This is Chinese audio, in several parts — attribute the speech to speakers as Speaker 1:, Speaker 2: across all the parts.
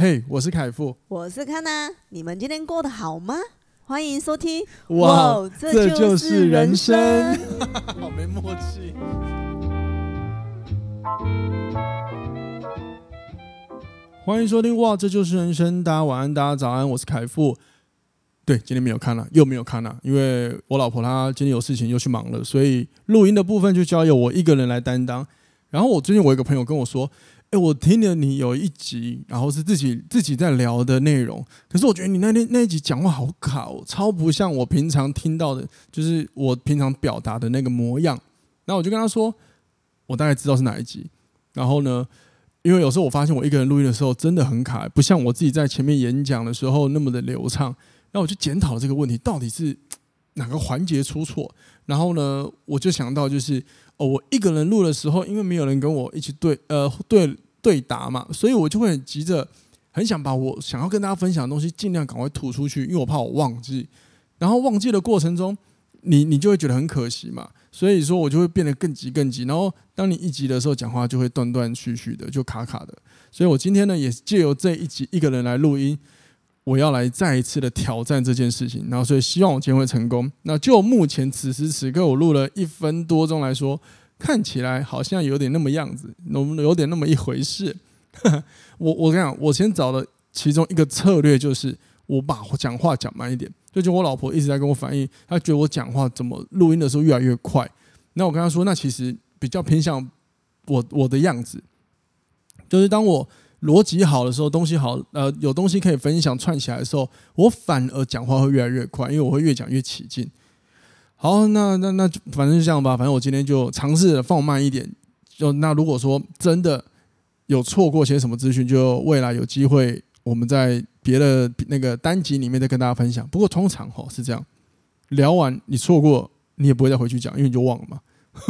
Speaker 1: 嘿，hey, 我是凯富，
Speaker 2: 我是康娜，你们今天过得好吗？欢迎收听，
Speaker 1: 哇，哇这就是人生，好没默契。欢迎收听，哇，这就是人生，大家晚安，大家早安，我是凯富。对，今天没有看了，又没有看了，因为我老婆她今天有事情又去忙了，所以录音的部分就交由我一个人来担当。然后我最近我有一个朋友跟我说。哎，我听了你有一集，然后是自己自己在聊的内容，可是我觉得你那天那一集讲话好卡哦，超不像我平常听到的，就是我平常表达的那个模样。那我就跟他说，我大概知道是哪一集。然后呢，因为有时候我发现我一个人录音的时候真的很卡，不像我自己在前面演讲的时候那么的流畅。那我就检讨这个问题，到底是哪个环节出错？然后呢，我就想到就是。哦，我一个人录的时候，因为没有人跟我一起对呃对对答嘛，所以我就会很急着，很想把我想要跟大家分享的东西尽量赶快吐出去，因为我怕我忘记。然后忘记的过程中，你你就会觉得很可惜嘛，所以说我就会变得更急更急。然后当你一急的时候，讲话就会断断续续的，就卡卡的。所以我今天呢，也借由这一集一个人来录音。我要来再一次的挑战这件事情，然后所以希望我今天会成功。那就目前此时此刻我录了一分多钟来说，看起来好像有点那么样子，有有点那么一回事。我我跟你讲，我先找的其中一个策略就是，我把讲话讲慢一点。最近我老婆一直在跟我反映，她觉得我讲话怎么录音的时候越来越快。那我跟她说，那其实比较偏向我我的样子，就是当我。逻辑好的时候，东西好，呃，有东西可以分享串起来的时候，我反而讲话会越来越快，因为我会越讲越起劲。好，那那那反正就这样吧，反正我今天就尝试放慢一点。就那如果说真的有错过些什么资讯，就未来有机会我们在别的那个单集里面再跟大家分享。不过通常哈是这样，聊完你错过，你也不会再回去讲，因为你就忘了嘛。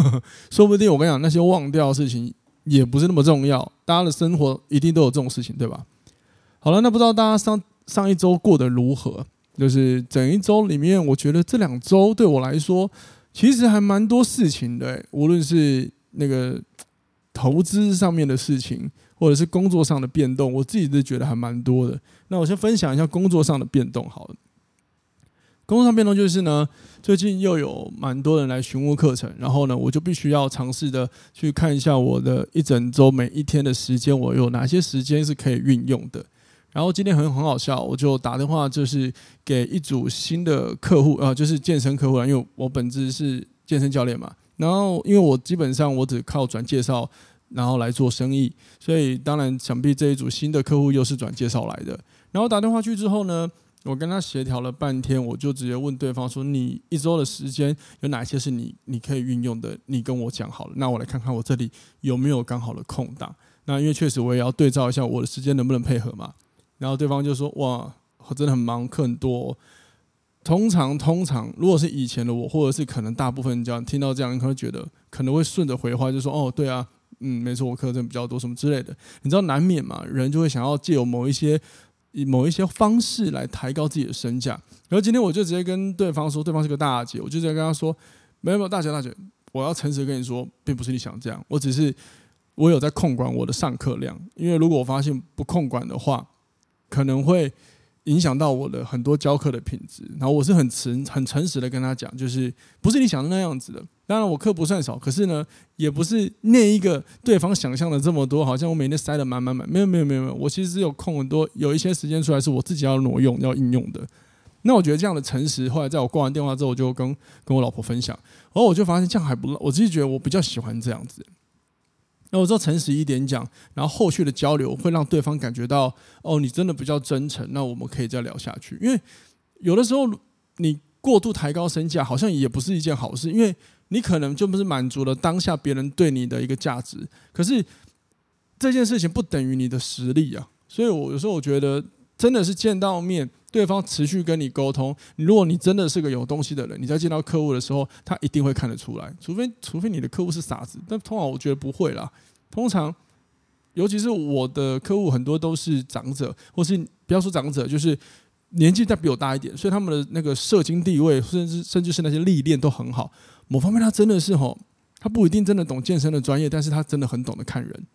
Speaker 1: 说不定我跟你讲那些忘掉的事情。也不是那么重要，大家的生活一定都有这种事情，对吧？好了，那不知道大家上上一周过得如何？就是整一周里面，我觉得这两周对我来说，其实还蛮多事情的。无论是那个投资上面的事情，或者是工作上的变动，我自己都觉得还蛮多的。那我先分享一下工作上的变动，好了。工作上变动就是呢，最近又有蛮多人来询问课程，然后呢，我就必须要尝试的去看一下我的一整周每一天的时间，我有哪些时间是可以运用的。然后今天很很好笑，我就打电话就是给一组新的客户啊，就是健身客户，因为我本质是健身教练嘛。然后因为我基本上我只靠转介绍，然后来做生意，所以当然想必这一组新的客户又是转介绍来的。然后打电话去之后呢，我跟他协调了半天，我就直接问对方说：“你一周的时间有哪些是你你可以运用的？你跟我讲好了，那我来看看我这里有没有刚好的空档。那因为确实我也要对照一下我的时间能不能配合嘛。然后对方就说：哇，我真的很忙，课很多。通常通常，如果是以前的我，或者是可能大部分人这样听到这样，你可能会觉得可能会顺着回话，就说：哦，对啊，嗯，没错，我课真比较多，什么之类的。你知道难免嘛，人就会想要借由某一些。”以某一些方式来抬高自己的身价，然后今天我就直接跟对方说，对方是个大姐，我就直接跟他说，没有没有，大姐大姐，我要诚实跟你说，并不是你想这样，我只是我有在控管我的上课量，因为如果我发现不控管的话，可能会。影响到我的很多教课的品质，然后我是很诚很诚实的跟他讲，就是不是你想的那样子的。当然我课不算少，可是呢，也不是那一个对方想象的这么多，好像我每天塞得满满满。没有没有没有没有，我其实是有空很多，有一些时间出来是我自己要挪用要应用的。那我觉得这样的诚实，后来在我挂完电话之后，我就跟跟我老婆分享，然后我就发现这样还不，我自己觉得我比较喜欢这样子。那我说诚实一点讲，然后后续的交流会让对方感觉到，哦，你真的比较真诚，那我们可以再聊下去。因为有的时候你过度抬高身价，好像也不是一件好事，因为你可能就不是满足了当下别人对你的一个价值，可是这件事情不等于你的实力啊。所以我有时候我觉得。真的是见到面，对方持续跟你沟通。如果你真的是个有东西的人，你在见到客户的时候，他一定会看得出来。除非除非你的客户是傻子，但通常我觉得不会啦。通常，尤其是我的客户很多都是长者，或是不要说长者，就是年纪再比我大一点，所以他们的那个社经地位，甚至甚至是那些历练都很好。某方面他真的是吼，他不一定真的懂健身的专业，但是他真的很懂得看人。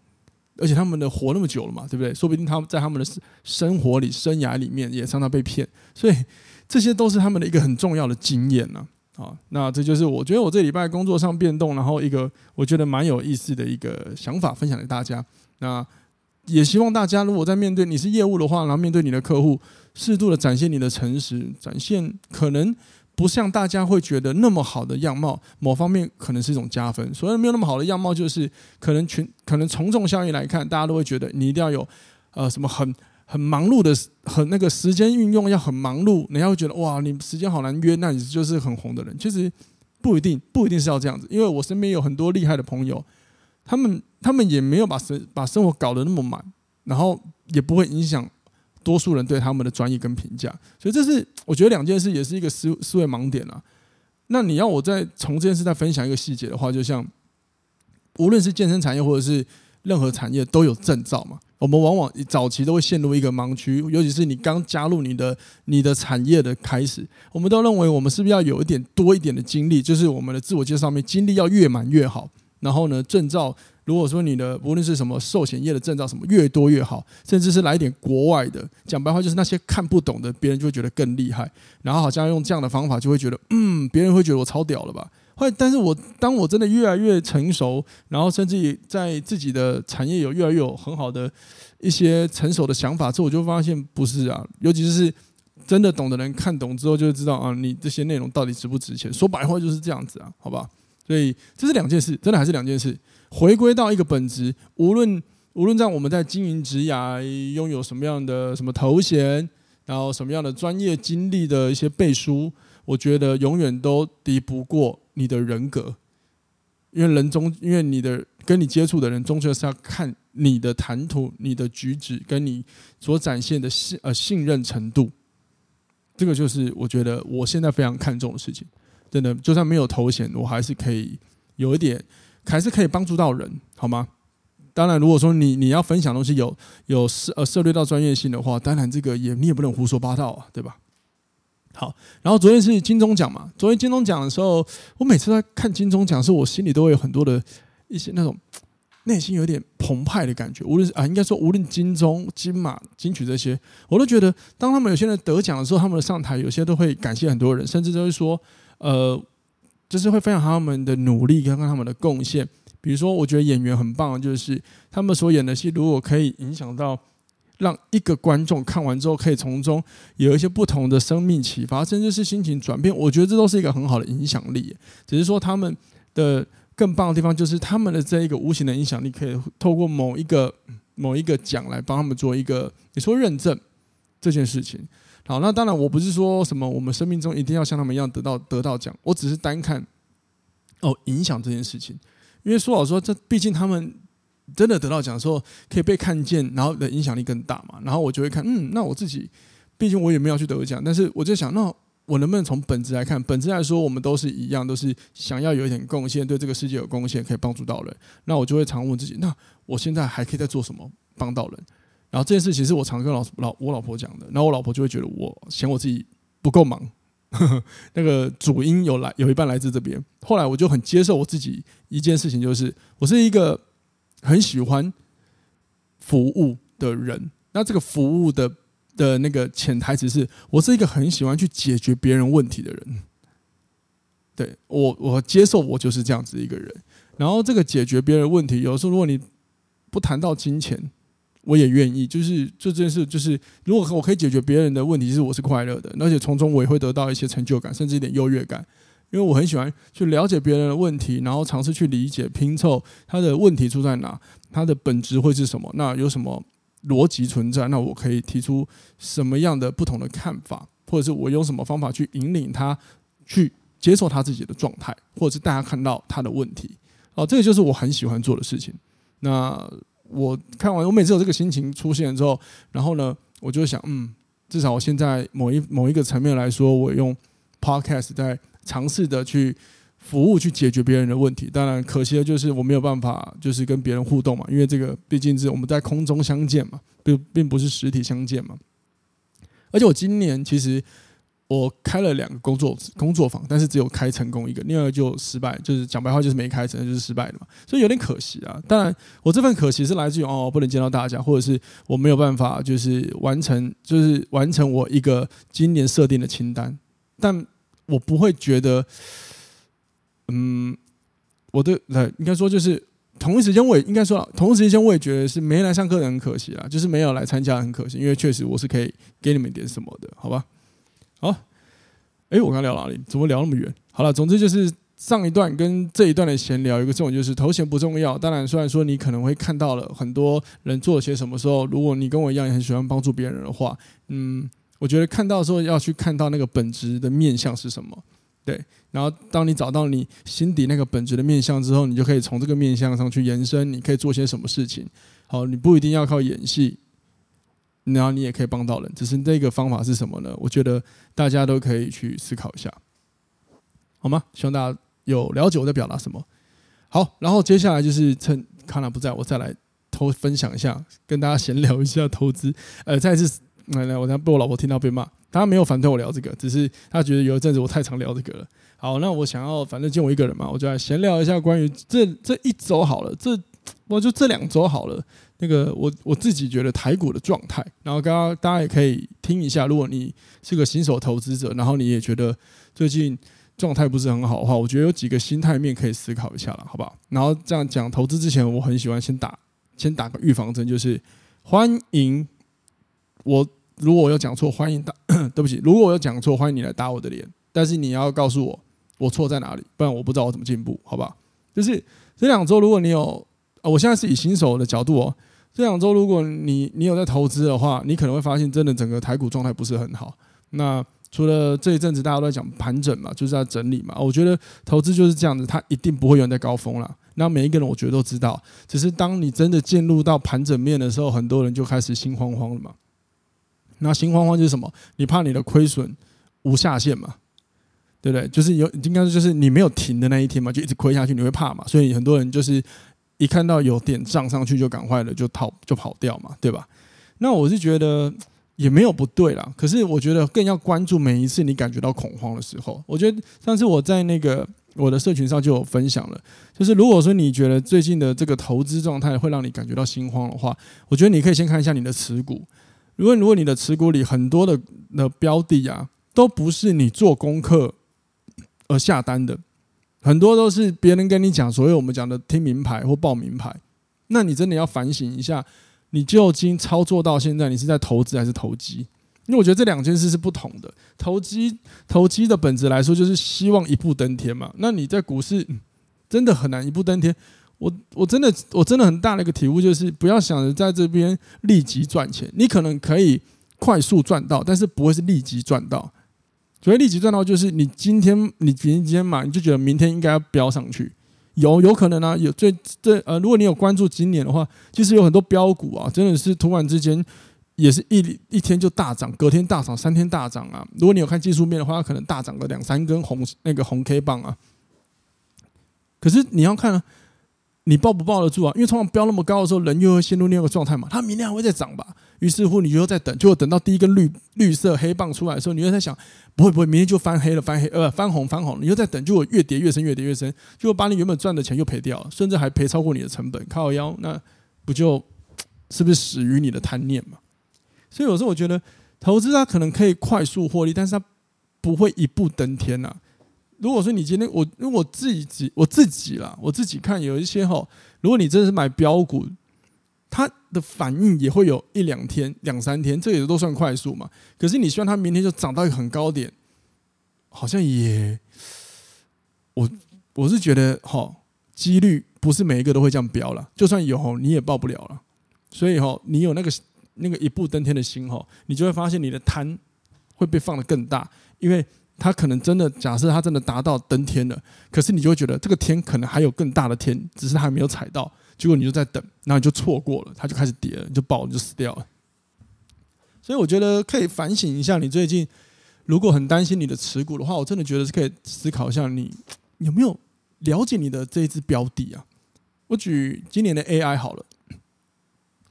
Speaker 1: 而且他们的活那么久了嘛，对不对？说不定他们在他们的生活里、生涯里面也常常被骗，所以这些都是他们的一个很重要的经验呢。啊，那这就是我觉得我这礼拜工作上变动，然后一个我觉得蛮有意思的一个想法分享给大家。那也希望大家如果在面对你是业务的话，然后面对你的客户，适度的展现你的诚实，展现可能。不像大家会觉得那么好的样貌，某方面可能是一种加分。所以没有那么好的样貌，就是可能群可能从众效应来看，大家都会觉得你一定要有呃什么很很忙碌的很那个时间运用要很忙碌，人家会觉得哇你时间好难约，那你就是很红的人。其实不一定，不一定是要这样子。因为我身边有很多厉害的朋友，他们他们也没有把生把生活搞得那么满，然后也不会影响。多数人对他们的专业跟评价，所以这是我觉得两件事，也是一个思思维盲点啊。那你要我再从这件事再分享一个细节的话，就像无论是健身产业或者是任何产业都有证照嘛，我们往往早期都会陷入一个盲区，尤其是你刚加入你的你的产业的开始，我们都认为我们是不是要有一点多一点的经历，就是我们的自我介绍上面经历要越满越好，然后呢证照。如果说你的无论是什么寿险业的证照什么越多越好，甚至是来点国外的，讲白话就是那些看不懂的，别人就会觉得更厉害。然后好像用这样的方法就会觉得，嗯，别人会觉得我超屌了吧？会，但是我当我真的越来越成熟，然后甚至在自己的产业有越来越有很好的一些成熟的想法之后，我就发现不是啊。尤其是真的懂的人看懂之后，就会知道啊，你这些内容到底值不值钱？说白话就是这样子啊，好吧？所以这是两件事，真的还是两件事。回归到一个本质，无论无论在我们在经营职涯，拥有什么样的什么头衔，然后什么样的专业经历的一些背书，我觉得永远都敌不过你的人格，因为人中，因为你的跟你接触的人，终究是要看你的谈吐、你的举止，跟你所展现的信呃信任程度。这个就是我觉得我现在非常看重的事情。真的，就算没有头衔，我还是可以有一点。还是可以帮助到人，好吗？当然，如果说你你要分享东西有有涉呃涉猎到专业性的话，当然这个也你也不能胡说八道啊，对吧？好，然后昨天是金钟奖嘛，昨天金钟奖的时候，我每次在看金钟奖的时，我心里都会有很多的一些那种内心有点澎湃的感觉。无论是啊，应该说无论金钟、金马、金曲这些，我都觉得当他们有些人得奖的时候，他们的上台有些都会感谢很多人，甚至都会说呃。就是会分享他们的努力跟他们的贡献，比如说，我觉得演员很棒，就是他们所演的戏，如果可以影响到让一个观众看完之后，可以从中有一些不同的生命启发，甚至是心情转变，我觉得这都是一个很好的影响力。只是说他们的更棒的地方，就是他们的这一个无形的影响力，可以透过某一个某一个奖来帮他们做一个你说认证这件事情。好，那当然我不是说什么我们生命中一定要像他们一样得到得到奖，我只是单看哦影响这件事情，因为说老实说，这毕竟他们真的得到奖的时候可以被看见，然后的影响力更大嘛。然后我就会看，嗯，那我自己毕竟我也没有去得奖，但是我就想，那我能不能从本质来看？本质来说，我们都是一样，都是想要有一点贡献，对这个世界有贡献，可以帮助到人。那我就会常问自己，那我现在还可以再做什么帮到人？然后这件事其实我常跟老老我老婆讲的，然后我老婆就会觉得我嫌我自己不够忙，呵呵，那个主因有来有一半来自这边。后来我就很接受我自己一件事情，就是我是一个很喜欢服务的人。那这个服务的的那个潜台词是我是一个很喜欢去解决别人问题的人。对，我我接受我就是这样子一个人。然后这个解决别人问题，有时候如果你不谈到金钱。我也愿意，就是这件事，就是如果我可以解决别人的问题，其实我是快乐的，而且从中我也会得到一些成就感，甚至一点优越感，因为我很喜欢去了解别人的问题，然后尝试去理解拼凑他的问题出在哪，他的本质会是什么，那有什么逻辑存在，那我可以提出什么样的不同的看法，或者是我用什么方法去引领他去接受他自己的状态，或者是大家看到他的问题，哦，这个就是我很喜欢做的事情。那。我看完，我每次有这个心情出现之后，然后呢，我就想，嗯，至少我现在某一某一个层面来说，我用 podcast 在尝试的去服务，去解决别人的问题。当然，可惜的就是我没有办法，就是跟别人互动嘛，因为这个毕竟是我们在空中相见嘛，并并不是实体相见嘛。而且我今年其实。我开了两个工作工作坊，但是只有开成功一个，另外就失败，就是讲白话就是没开成，就是失败的嘛，所以有点可惜啊。当然，我这份可惜是来自于哦，不能见到大家，或者是我没有办法就是完成，就是完成我一个今年设定的清单。但我不会觉得，嗯，我的呃，应该说就是同一时间，我也应该说同一时间，我也觉得是没来上课的很可惜啦，就是没有来参加很可惜，因为确实我是可以给你们点什么的，好吧？好，哎，我刚聊哪里？怎么聊那么远？好了，总之就是上一段跟这一段的闲聊，有个重点就是头衔不重要。当然，虽然说你可能会看到了很多人做了些什么时候，如果你跟我一样也很喜欢帮助别人的话，嗯，我觉得看到的时候要去看到那个本质的面相是什么，对。然后当你找到你心底那个本质的面相之后，你就可以从这个面向上去延伸，你可以做些什么事情。好，你不一定要靠演戏。然后你也可以帮到人，只是这个方法是什么呢？我觉得大家都可以去思考一下，好吗？希望大家有了解我在表达什么。好，然后接下来就是趁卡纳不在，我再来偷分享一下，跟大家闲聊一下投资。呃，再次来来，我刚被我老婆听到被骂，她没有反对我聊这个，只是她觉得有一阵子我太常聊这个了。好，那我想要反正就我一个人嘛，我就来闲聊一下关于这这一周好了，这我就这两周好了。那个我我自己觉得台股的状态，然后刚刚大家也可以听一下。如果你是个新手投资者，然后你也觉得最近状态不是很好的话，我觉得有几个心态面可以思考一下了，好不好？然后这样讲投资之前，我很喜欢先打先打个预防针，就是欢迎我如果我有讲错，欢迎打 对不起，如果我有讲错，欢迎你来打我的脸，但是你要告诉我我错在哪里，不然我不知道我怎么进步，好不好？就是这两周，如果你有啊，我现在是以新手的角度哦。这两周，如果你你有在投资的话，你可能会发现，真的整个台股状态不是很好。那除了这一阵子大家都在讲盘整嘛，就是在整理嘛。我觉得投资就是这样子，它一定不会有人在高峰了。那每一个人我觉得都知道，只是当你真的进入到盘整面的时候，很多人就开始心慌慌了嘛。那心慌慌就是什么？你怕你的亏损无下限嘛？对不对？就是有应该就是你没有停的那一天嘛，就一直亏下去，你会怕嘛？所以很多人就是。一看到有点涨上去就赶快的就逃就跑掉嘛，对吧？那我是觉得 也没有不对啦，可是我觉得更要关注每一次你感觉到恐慌的时候。我觉得上次我在那个我的社群上就有分享了，就是如果说你觉得最近的这个投资状态会让你感觉到心慌的话，我觉得你可以先看一下你的持股。如果如果你的持股里很多的的标的啊，都不是你做功课而下单的。很多都是别人跟你讲，所谓我们讲的听名牌或报名牌，那你真的要反省一下，你究竟操作到现在，你是在投资还是投机？因为我觉得这两件事是不同的。投机投机的本质来说，就是希望一步登天嘛。那你在股市真的很难一步登天。我我真的我真的很大的一个体悟就是，不要想着在这边立即赚钱，你可能可以快速赚到，但是不会是立即赚到。所以立即赚到就是你今天你今天买，你就觉得明天应该要飙上去，有有可能啊，有最这呃，如果你有关注今年的话，其实有很多标股啊，真的是突然之间也是一一天就大涨，隔天大涨，三天大涨啊。如果你有看技术面的话，它可能大涨个两三根红那个红 K 棒啊。可是你要看啊。你抱不抱得住啊？因为通常飙那么高的时候，人又会陷入那个状态嘛。它明天还会再涨吧？于是乎，你就在等，就等到第一根绿绿色黑棒出来的时候，你又在想，不会不会，明天就翻黑了，翻黑呃翻红翻红，你又在等，就越跌越深，越跌越深，就把你原本赚的钱又赔掉了，甚至还赔超过你的成本，靠腰，那不就是不是始于你的贪念嘛？所以有时候我觉得，投资它可能可以快速获利，但是它不会一步登天呐、啊。如果说你今天我因为我自己我自己啦，我自己看有一些哈，如果你真的是买标股，它的反应也会有一两天、两三天，这也都算快速嘛。可是你希望它明天就涨到一个很高点，好像也我我是觉得哈，几率不是每一个都会这样标了，就算有你也报不了了。所以哈，你有那个那个一步登天的心哈，你就会发现你的贪会被放得更大，因为。他可能真的假设他真的达到登天了，可是你就会觉得这个天可能还有更大的天，只是他还没有踩到，结果你就在等，然后你就错过了，他就开始跌了，你就爆，你就死掉了。所以我觉得可以反省一下，你最近如果很担心你的持股的话，我真的觉得是可以思考一下，你有没有了解你的这一只标的啊？我举今年的 AI 好了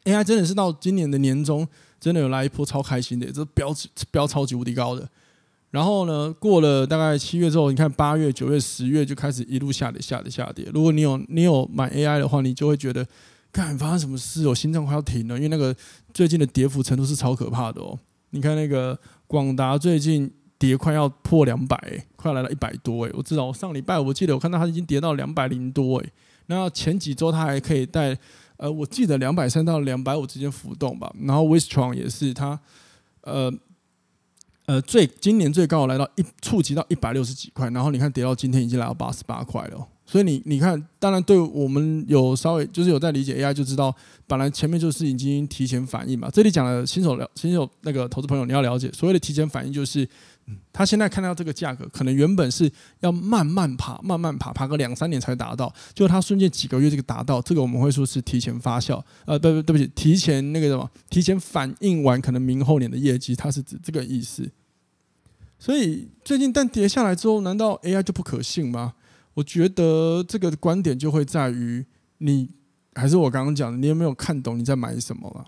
Speaker 1: ，AI 真的是到今年的年终，真的有来一波超开心的，这标标超级无敌高的。然后呢，过了大概七月之后，你看八月、九月、十月就开始一路下跌、下跌、下跌。如果你有你有买 AI 的话，你就会觉得，看发生什么事哦，心脏快要停了，因为那个最近的跌幅程度是超可怕的哦。你看那个广达最近跌快要破两百，快来到一百多诶。我知道，我上礼拜我记得我看到它已经跌到两百零多诶。那前几周它还可以在，呃，我记得两百三到两百五之间浮动吧。然后 Wistron 也是它，呃。呃，最今年最高来到一触及到一百六十几块，然后你看跌到今天已经来到八十八块了，所以你你看，当然对我们有稍微就是有在理解 AI 就知道，本来前面就是已经提前反应嘛。这里讲的新手了新手那个投资朋友你要了解，所谓的提前反应就是，他现在看到这个价格，可能原本是要慢慢爬，慢慢爬，爬个两三年才达到，就他瞬间几个月这个达到，这个我们会说是提前发酵，呃，对不对不起，提前那个什么，提前反应完可能明后年的业绩，它是指这个意思。所以最近但跌下来之后，难道 AI 就不可信吗？我觉得这个观点就会在于你，还是我刚刚讲的，你有没有看懂你在买什么了？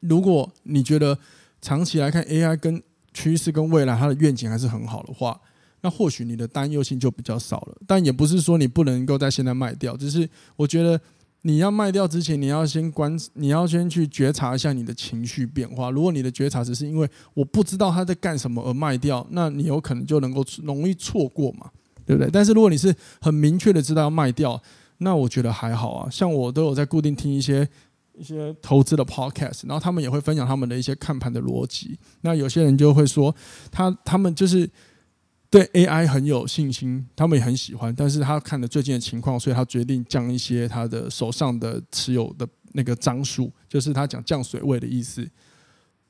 Speaker 1: 如果你觉得长期来看 AI 跟趋势跟未来它的愿景还是很好的话，那或许你的担忧性就比较少了。但也不是说你不能够在现在卖掉，只是我觉得你要卖掉之前，你要先观，你要先去觉察一下你的情绪变化。如果你的觉察只是因为我不知道他在干什么而卖掉，那你有可能就能够容易错过嘛，对不对？但是如果你是很明确的知道要卖掉，那我觉得还好啊。像我都有在固定听一些。一些投资的 podcast，然后他们也会分享他们的一些看盘的逻辑。那有些人就会说，他他们就是对 AI 很有信心，他们也很喜欢，但是他看了最近的情况，所以他决定降一些他的手上的持有的那个张数，就是他讲降水位的意思。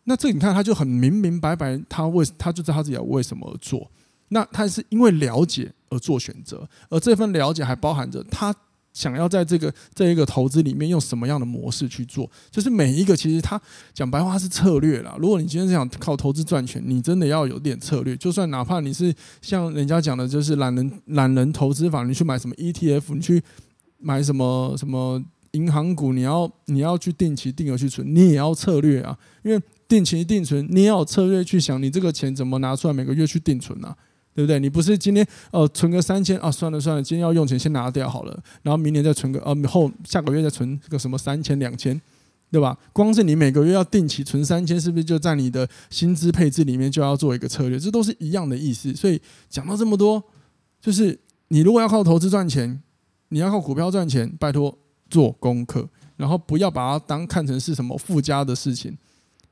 Speaker 1: 那这你看，他就很明明白白，他为他就知道他自己要为什么而做。那他是因为了解而做选择，而这份了解还包含着他。想要在这个这一个投资里面用什么样的模式去做？就是每一个其实他讲白话是策略啦。如果你今天是想靠投资赚钱，你真的要有点策略。就算哪怕你是像人家讲的，就是懒人懒人投资法，你去买什么 ETF，你去买什么什么银行股，你要你要去定期定额去存，你也要策略啊。因为定期定存，你也要策略去想，你这个钱怎么拿出来，每个月去定存啊。对不对？你不是今天哦存个三千啊？算了算了，今天要用钱先拿掉好了，然后明年再存个呃后下个月再存个什么三千两千，对吧？光是你每个月要定期存三千，是不是就在你的薪资配置里面就要做一个策略？这都是一样的意思。所以讲到这么多，就是你如果要靠投资赚钱，你要靠股票赚钱，拜托做功课，然后不要把它当看成是什么附加的事情。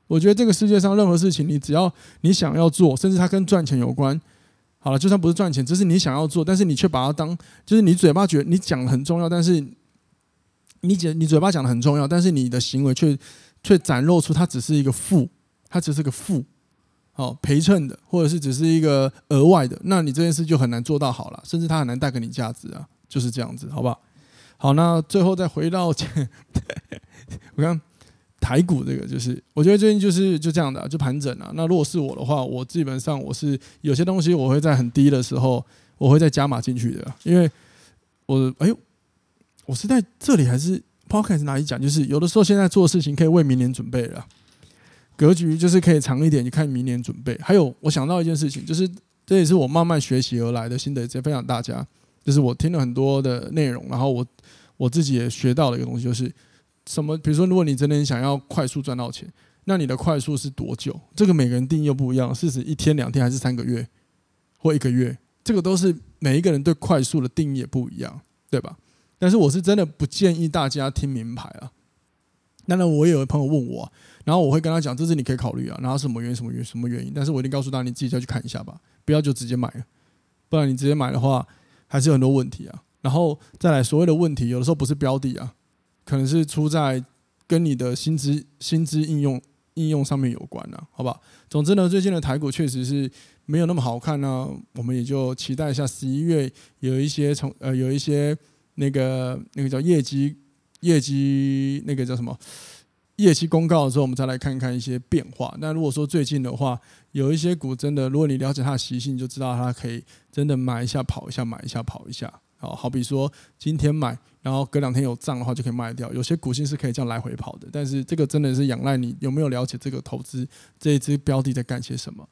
Speaker 1: 我觉得这个世界上任何事情，你只要你想要做，甚至它跟赚钱有关。好了，就算不是赚钱，这是你想要做，但是你却把它当，就是你嘴巴觉得你讲的很重要，但是你讲你嘴巴讲的很重要，但是你的行为却却展露出它只是一个负，它只是个负，好陪衬的，或者是只是一个额外的，那你这件事就很难做到好了，甚至它很难带给你价值啊，就是这样子，好不好？好，那最后再回到，我刚。台股这个就是，我觉得最近就是就这样的、就盘整啊。那如果是我的话，我基本上我是有些东西我会在很低的时候，我会再加码进去的，因为我哎呦，我是在这里还是 Podcast 哪里讲？就是有的时候现在做事情可以为明年准备了，格局就是可以长一点，你看明年准备。还有我想到一件事情，就是这也是我慢慢学习而来的心得，直接分享大家。就是我听了很多的内容，然后我我自己也学到了一个东西，就是。什么？比如说，如果你真的想要快速赚到钱，那你的快速是多久？这个每个人定义又不一样，是指一天、两天还是三个月或一个月？这个都是每一个人对快速的定义也不一样，对吧？但是我是真的不建议大家听明牌啊。那那我也有朋友问我，然后我会跟他讲，这是你可以考虑啊，然后什么原因、什么原、什么原因？但是我一定告诉大家，你自己再去看一下吧，不要就直接买了，不然你直接买的话，还是有很多问题啊。然后再来所谓的问题，有的时候不是标的啊。可能是出在跟你的薪资薪资应用应用上面有关呢，好吧？总之呢，最近的台股确实是没有那么好看呢，我们也就期待一下十一月有一些从呃有一些那个那个叫业绩业绩那个叫什么业绩公告的时候，我们再来看看一些变化。那如果说最近的话，有一些股真的，如果你了解它的习性，就知道它可以真的买一下跑一下，买一下跑一下。好，好比说今天买，然后隔两天有涨的话就可以卖掉。有些股性是可以这样来回跑的，但是这个真的是仰赖你有没有了解这个投资这一支标的在干些什么。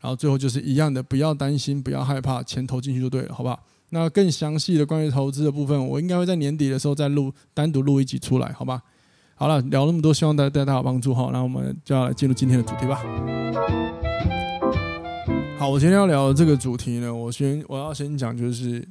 Speaker 1: 然后最后就是一样的，不要担心，不要害怕，钱投进去就对了，好不好？那更详细的关于投资的部分，我应该会在年底的时候再录，单独录一集出来，好吧？好了，聊那么多，希望大家对大家有帮助哈。那我们就要来进入今天的主题吧。好，我今天要聊的这个主题呢，我先我要先讲，就是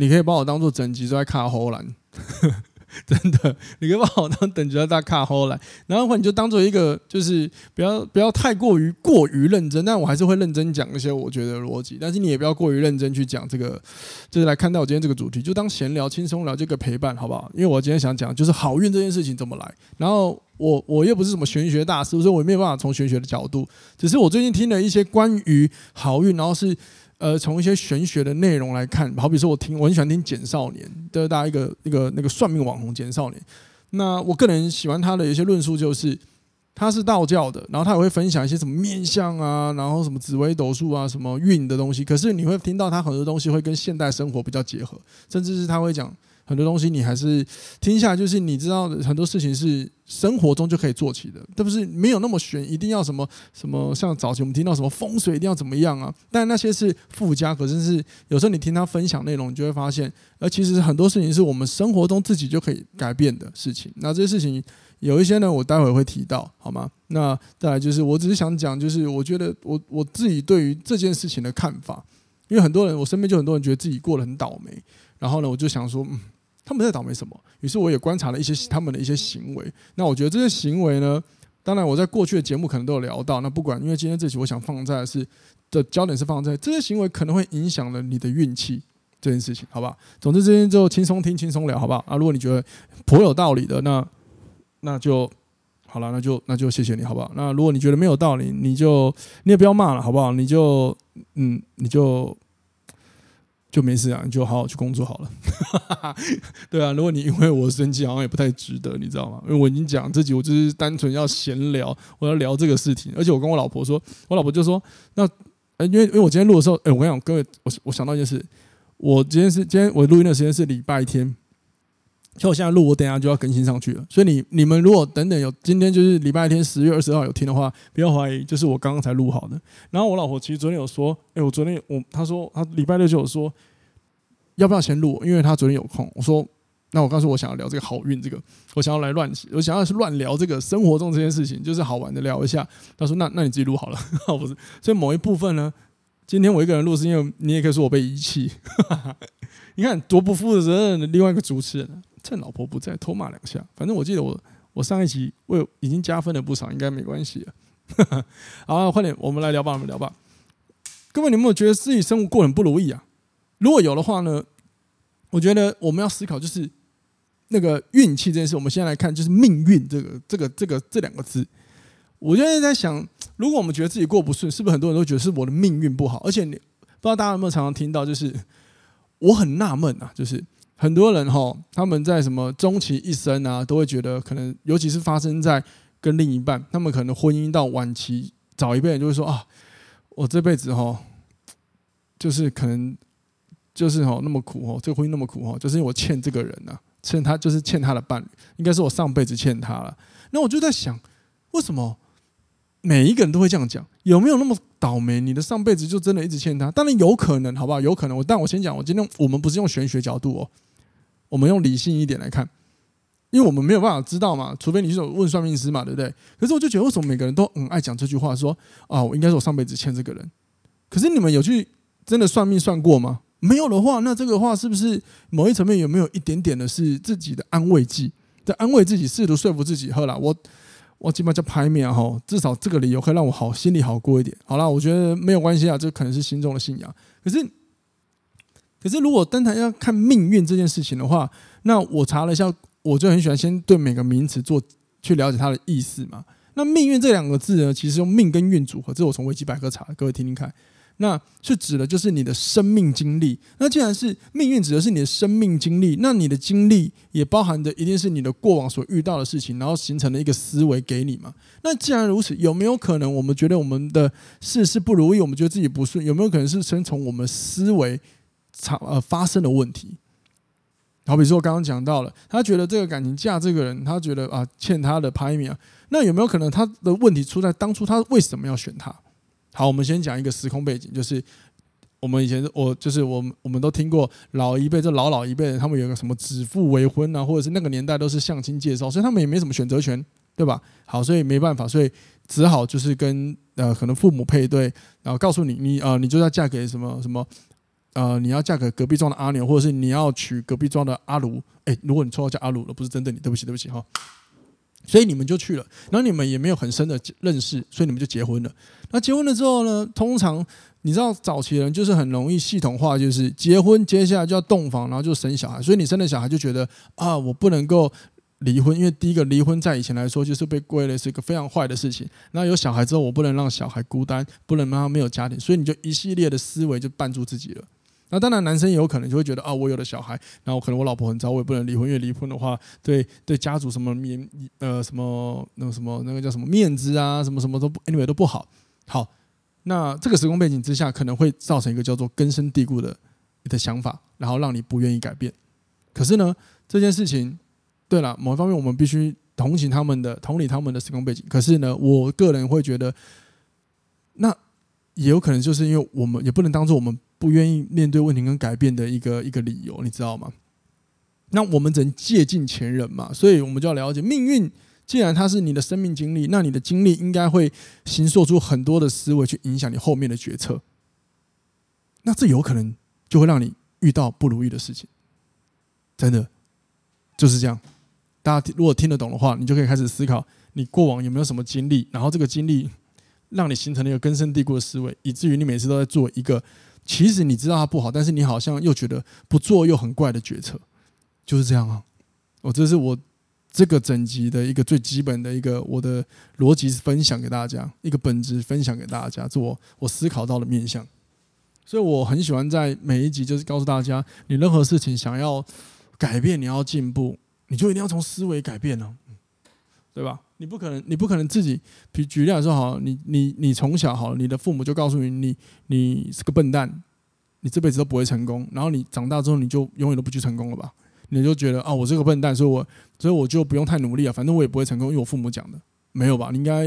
Speaker 1: 你可以把我当做整集都在卡荷兰。真的，你可以把我当等级大卡后来，然后的话你就当做一个，就是不要不要太过于过于认真，但我还是会认真讲一些我觉得逻辑，但是你也不要过于认真去讲这个，就是来看到我今天这个主题，就当闲聊、轻松聊这个陪伴，好不好？因为我今天想讲就是好运这件事情怎么来，然后我我又不是什么玄学大师，所以我也没有办法从玄学的角度，只是我最近听了一些关于好运，然后是。呃，从一些玄学的内容来看，好比说，我听我很喜欢听简少年的大家一个一个那个算命网红简少年。那我个人喜欢他的一些论述，就是他是道教的，然后他也会分享一些什么面相啊，然后什么紫微斗数啊，什么运的东西。可是你会听到他很多东西会跟现代生活比较结合，甚至是他会讲。很多东西你还是听下来，就是你知道的很多事情是生活中就可以做起的，对不是没有那么玄，一定要什么什么像早期我们听到什么风水一定要怎么样啊？但那些是附加，可是是有时候你听他分享内容，你就会发现，而其实很多事情是我们生活中自己就可以改变的事情。那这些事情有一些呢，我待会会提到，好吗？那再来就是，我只是想讲，就是我觉得我我自己对于这件事情的看法，因为很多人我身边就很多人觉得自己过得很倒霉，然后呢，我就想说，嗯。他们在倒霉什么？于是我也观察了一些他们的一些行为。那我觉得这些行为呢，当然我在过去的节目可能都有聊到。那不管，因为今天这期我想放在是的焦点是放在这些行为可能会影响了你的运气这件事情，好不好？总之，今天就轻松听、轻松聊，好不好？啊，如果你觉得颇有道理的，那那就好了，那就那就谢谢你，好不好？那如果你觉得没有道理，你就你也不要骂了，好不好？你就嗯，你就。就没事啊，你就好好去工作好了。对啊，如果你因为我生气，好像也不太值得，你知道吗？因为我已经讲自己，我就是单纯要闲聊，我要聊这个事情。而且我跟我老婆说，我老婆就说：“那，因为因为我今天录的时候，哎，我跟你讲，各位，我我想到一件事，我今天是今天我录音的时间是礼拜天。”像我现在录，我等下就要更新上去了。所以你你们如果等等有今天就是礼拜天十月二十号有听的话，不要怀疑，就是我刚刚才录好的。然后我老婆其实昨天有说，哎，我昨天我她说她礼拜六就有说，要不要先录？因为她昨天有空。我说，那我告诉我想要聊这个好运，这个我想要来乱，我想要是乱聊这个生活中这件事情，就是好玩的聊一下。她说，那那你自己录好了，不是？所以某一部分呢，今天我一个人录，是因为你也可以说我被遗弃。你看多不负责任的另外一个主持人。趁老婆不在，偷骂两下。反正我记得我我上一集我已经加分了不少，应该没关系 了。好，快点，我们来聊吧，我们聊吧。各位，你有没有觉得自己生活过得很不如意啊？如果有的话呢，我觉得我们要思考，就是那个运气这件事。我们先来看，就是命运这个这个这个这两个字。我现在在想，如果我们觉得自己过不顺，是不是很多人都觉得是我的命运不好？而且你不知道大家有没有常常听到，就是我很纳闷啊，就是。很多人哈，他们在什么终其一生啊，都会觉得可能，尤其是发生在跟另一半，他们可能婚姻到晚期，早一辈人就会说啊，我这辈子哈，就是可能就是哈那么苦哈，这个婚姻那么苦哈，就是因为我欠这个人呐，欠他就是欠他的伴侣，应该是我上辈子欠他了。那我就在想，为什么每一个人都会这样讲？有没有那么倒霉？你的上辈子就真的一直欠他？当然有可能，好不好？有可能。我但我先讲，我今天我们不是用玄学角度哦。我们用理性一点来看，因为我们没有办法知道嘛，除非你是问算命师嘛，对不对？可是我就觉得，为什么每个人都很爱讲这句话，说啊，我应该是我上辈子欠这个人。可是你们有去真的算命算过吗？没有的话，那这个话是不是某一层面有没有一点点的是自己的安慰剂，在安慰自己，试图说服自己？好了，我我起码叫拍面哈，至少这个理由可以让我好心里好过一点。好了，我觉得没有关系啊，这可能是心中的信仰。可是。可是，如果登台要看命运这件事情的话，那我查了一下，我就很喜欢先对每个名词做去了解它的意思嘛。那命运这两个字呢，其实用命跟运组合，这是我从维基百科查的，各位听听看。那是指的就是你的生命经历。那既然是命运指的是你的生命经历，那你的经历也包含的一定是你的过往所遇到的事情，然后形成了一个思维给你嘛。那既然如此，有没有可能我们觉得我们的事事不如意，我们觉得自己不顺，有没有可能是先从我们思维？场呃发生的问题，好比说我刚刚讲到了，他觉得这个感情嫁这个人，他觉得啊欠他的排名啊，那有没有可能他的问题出在当初他为什么要选他？好，我们先讲一个时空背景，就是我们以前我就是我们我们都听过老一辈，这老老一辈人，他们有个什么指腹为婚啊，或者是那个年代都是相亲介绍，所以他们也没什么选择权，对吧？好，所以没办法，所以只好就是跟呃可能父母配对，然后告诉你你呃你就要嫁给什么什么。呃，你要嫁给隔壁庄的阿牛，或者是你要娶隔壁庄的阿卢？哎，如果你错到叫阿卢了，不是针对你，对不起，对不起哈。所以你们就去了，然后你们也没有很深的认识，所以你们就结婚了。那结婚了之后呢？通常你知道早期人就是很容易系统化，就是结婚接下来就要洞房，然后就生小孩。所以你生了小孩就觉得啊，我不能够离婚，因为第一个离婚在以前来说就是被归类是一个非常坏的事情。那有小孩之后，我不能让小孩孤单，不能让他没有家庭，所以你就一系列的思维就绊住自己了。那当然，男生也有可能就会觉得啊，我有了小孩，然后可能我老婆很糟，我也不能离婚，因为离婚的话，对对家族什么面呃什么那个什么那个叫什么面子啊，什么什么都不 anyway 都不好。好，那这个时空背景之下，可能会造成一个叫做根深蒂固的你的想法，然后让你不愿意改变。可是呢，这件事情，对了，某一方面我们必须同情他们的，同理他们的时空背景。可是呢，我个人会觉得，那也有可能就是因为我们也不能当做我们。不愿意面对问题跟改变的一个一个理由，你知道吗？那我们只能借鉴前人嘛，所以我们就要了解命运。既然它是你的生命经历，那你的经历应该会形塑出很多的思维去影响你后面的决策。那这有可能就会让你遇到不如意的事情，真的就是这样。大家如果听得懂的话，你就可以开始思考你过往有没有什么经历，然后这个经历让你形成了一个根深蒂固的思维，以至于你每次都在做一个。其实你知道它不好，但是你好像又觉得不做又很怪的决策，就是这样啊。我这是我这个整集的一个最基本的一个我的逻辑分享给大家，一个本质分享给大家，这我我思考到的面向。所以我很喜欢在每一集就是告诉大家，你任何事情想要改变，你要进步，你就一定要从思维改变了，对吧？你不可能，你不可能自己。举举例来说，好，你你你从小好，你的父母就告诉你，你你是个笨蛋，你这辈子都不会成功。然后你长大之后，你就永远都不去成功了吧？你就觉得啊，我是个笨蛋，所以我所以我就不用太努力啊，反正我也不会成功，因为我父母讲的没有吧？你应该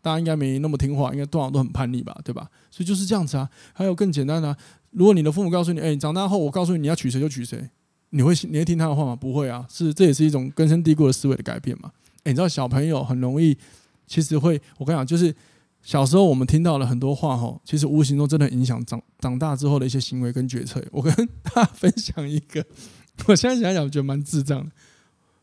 Speaker 1: 大家应该没那么听话，应该多少都很叛逆吧？对吧？所以就是这样子啊。还有更简单的，如果你的父母告诉你，哎，你长大后我告诉你你要娶谁就娶谁，你会你会听他的话吗？不会啊，是这也是一种根深蒂固的思维的改变嘛。你知道小朋友很容易，其实会我跟你讲，就是小时候我们听到了很多话吼，其实无形中真的影响长长大之后的一些行为跟决策。我跟大家 分享一个，我现在想想我觉得蛮智障的，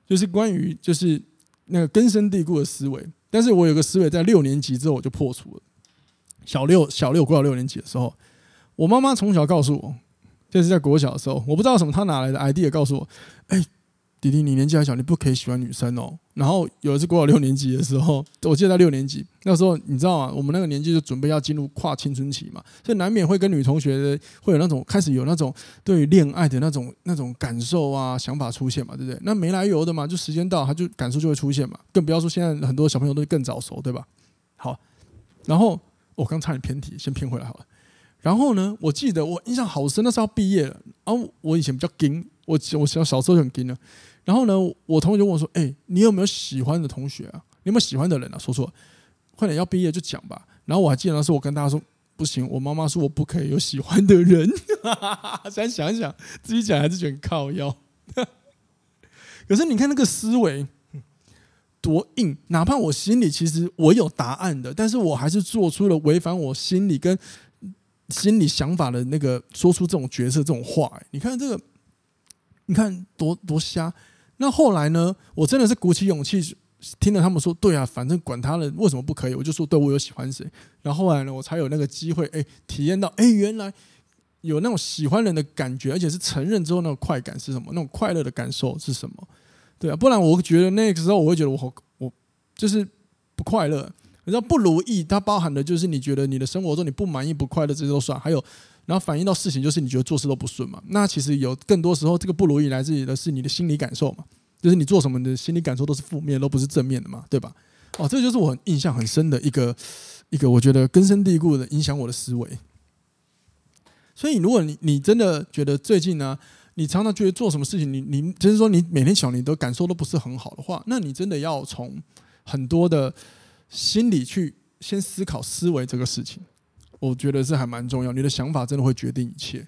Speaker 1: 就是关于就是那个根深蒂固的思维。但是我有个思维在六年级之后我就破除了。小六小六过到六年级的时候，我妈妈从小告诉我，就是在国小的时候，我不知道什么，她哪来的 idea 告诉我，哎、弟弟，你年纪还小，你不可以喜欢女生哦。然后有一次国小六年级的时候，我记得在六年级那时候，你知道吗？我们那个年纪就准备要进入跨青春期嘛，所以难免会跟女同学会有那种开始有那种对恋爱的那种那种感受啊、想法出现嘛，对不对？那没来由的嘛，就时间到，他就感受就会出现嘛。更不要说现在很多小朋友都更早熟，对吧？好，然后我刚差点偏题，先偏回来好了。然后呢，我记得我印象好深，那时候要毕业了，然后我以前比较紧，我我小小时候很紧了。然后呢，我同学就问我说：“哎，你有没有喜欢的同学啊？你有没有喜欢的人啊？说说，快点要毕业就讲吧。”然后我还记得那时候我跟大家说：“不行，我妈妈说我不可以有喜欢的人。”现在想一想，自己讲还是觉得靠腰。可是你看那个思维多硬，哪怕我心里其实我有答案的，但是我还是做出了违反我心里跟心里想法的那个，说出这种角色这种话。你看这个，你看多多瞎。那后来呢？我真的是鼓起勇气，听了他们说，对啊，反正管他了，为什么不可以？我就说，对，我有喜欢谁。然后后来呢，我才有那个机会，哎，体验到，哎，原来有那种喜欢人的感觉，而且是承认之后那种快感是什么？那种快乐的感受是什么？对啊，不然我觉得那个时候我会觉得我好，我就是不快乐。你知道不如意，它包含的就是你觉得你的生活中你不满意、不快乐，这些都算。还有。然后反映到事情，就是你觉得做事都不顺嘛？那其实有更多时候，这个不如意来自于的是你的心理感受嘛？就是你做什么你的心理感受都是负面，都不是正面的嘛？对吧？哦，这就是我很印象很深的一个一个，我觉得根深蒂固的影响我的思维。所以，如果你你真的觉得最近呢，你常常觉得做什么事情，你你就是说你每天想你的感受都不是很好的话，那你真的要从很多的心理去先思考思维这个事情。我觉得是还蛮重要。你的想法真的会决定一切。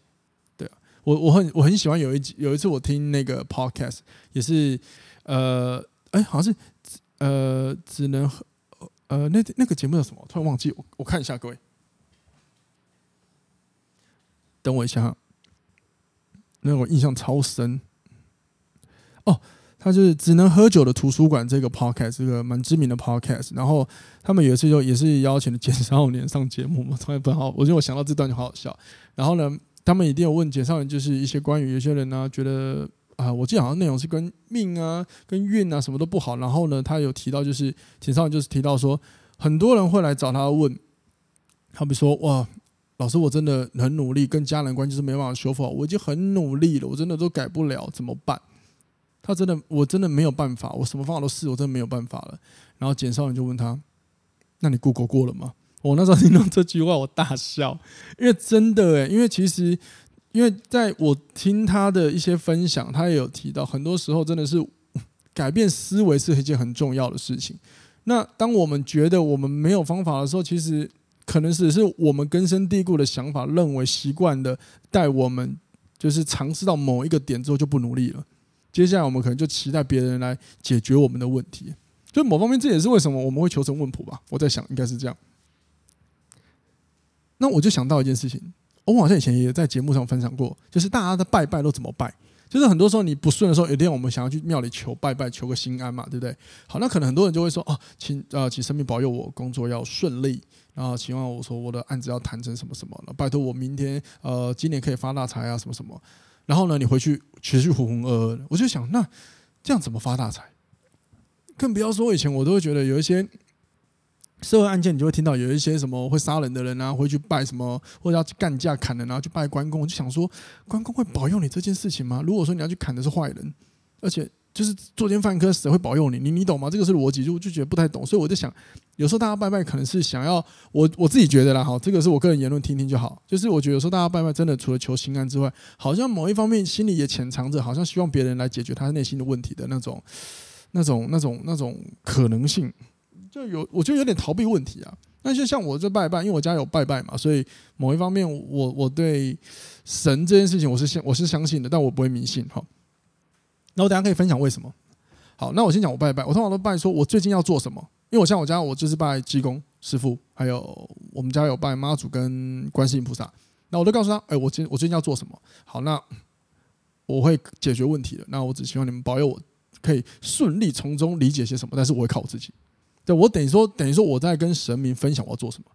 Speaker 1: 对啊，我我很我很喜欢有一集有一次我听那个 podcast 也是呃哎、好像是呃只能呃那那个节目叫什么？突然忘记我我看一下各位，等我一下，那我印象超深哦。他就是只能喝酒的图书馆这个 podcast，这个蛮知名的 podcast。然后他们有一次就也是邀请了简少年上节目嘛，从来不好。我觉得我想到这段就好好笑。然后呢，他们一定有问简少年，就是一些关于有些人呢、觉得啊，我记得好像内容是跟命啊、跟运啊什么都不好。然后呢，他有提到就是简少年就是提到说，很多人会来找他问，他比说哇，老师我真的很努力，跟家人关系是没办法修复好，我已经很努力了，我真的都改不了，怎么办？他真的，我真的没有办法，我什么方法都试，我真的没有办法了。然后简少年就问他：“那你过国过了吗？”我那时候听到这句话，我大笑，因为真的诶，因为其实，因为在我听他的一些分享，他也有提到，很多时候真的是改变思维是一件很重要的事情。那当我们觉得我们没有方法的时候，其实可能只是我们根深蒂固的想法，认为习惯的带我们，就是尝试到某一个点之后就不努力了。接下来我们可能就期待别人来解决我们的问题，就某方面这也是为什么我们会求神问卜吧。我在想应该是这样。那我就想到一件事情，我好像以前也在节目上分享过，就是大家的拜拜都怎么拜？就是很多时候你不顺的时候，有一天我们想要去庙里求拜拜，求个心安嘛，对不对？好，那可能很多人就会说哦，请呃请神明保佑我工作要顺利，然后希望我说我的案子要谈成什么什么了，拜托我明天呃今年可以发大财啊什么什么。然后呢，你回去持续浑浑噩噩的，我就想，那这样怎么发大财？更不要说以前我都会觉得有一些社会案件，你就会听到有一些什么会杀人的人啊，会去拜什么，或者要去干架砍人，然后去拜关公。我就想说，关公会保佑你这件事情吗？如果说你要去砍的是坏人，而且。就是作奸犯科，谁会保佑你？你你懂吗？这个是逻辑，就就觉得不太懂，所以我就想，有时候大家拜拜可能是想要我我自己觉得啦，哈，这个是我个人言论，听听就好。就是我觉得有时候大家拜拜，真的除了求心安之外，好像某一方面心里也潜藏着，好像希望别人来解决他内心的问题的那种、那种、那种、那种可能性，就有我觉得有点逃避问题啊。那就像我这拜拜，因为我家有拜拜嘛，所以某一方面我我对神这件事情我是相我是相信的，但我不会迷信哈。那我等下可以分享为什么。好，那我先讲我拜拜。我通常都拜说，我最近要做什么。因为我像我家，我就是拜济公师傅，还有我们家有拜妈祖跟观世音菩萨。那我都告诉他，哎，我今我最近要做什么。好，那我会解决问题的。那我只希望你们保佑我，可以顺利从中理解些什么。但是我会靠我自己。对，我等于说，等于说我在跟神明分享我要做什么。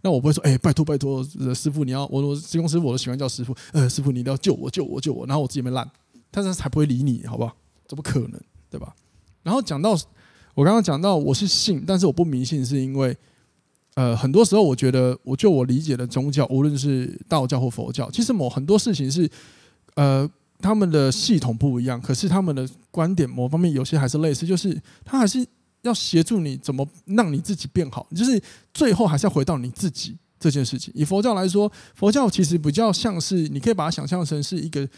Speaker 1: 那我不会说，哎，拜托拜托，师傅你要我我济公师傅我都喜欢叫师傅。呃，师傅你一定要救我救我救我。然后我自己没烂。但是才不会理你，好不好？怎么可能，对吧？然后讲到我刚刚讲到，我是信，但是我不迷信，是因为呃，很多时候我觉得，我就我理解的宗教，无论是道教或佛教，其实某很多事情是呃，他们的系统不一样，可是他们的观点某方面有些还是类似，就是他还是要协助你怎么让你自己变好，就是最后还是要回到你自己这件事情。以佛教来说，佛教其实比较像是，你可以把它想象成是一个。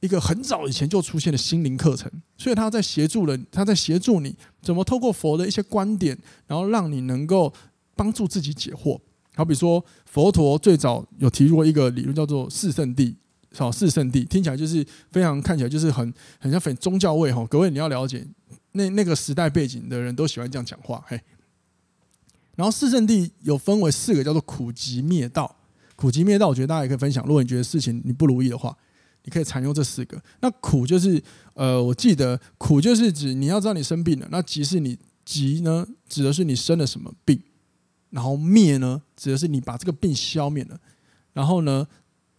Speaker 1: 一个很早以前就出现的心灵课程，所以他在协助人，他在协助你怎么透过佛的一些观点，然后让你能够帮助自己解惑。好比说，佛陀最早有提出过一个理论，叫做四圣谛。好，四圣谛听起来就是非常看起来就是很很像很宗教味哈。各位你要了解，那那个时代背景的人都喜欢这样讲话。嘿，然后四圣谛有分为四个，叫做苦集灭道。苦集灭道，我觉得大家也可以分享。如果你觉得事情你不如意的话。你可以采用这四个。那苦就是，呃，我记得苦就是指你要知道你生病了。那集是你急呢，指的是你生了什么病。然后灭呢，指的是你把这个病消灭了。然后呢，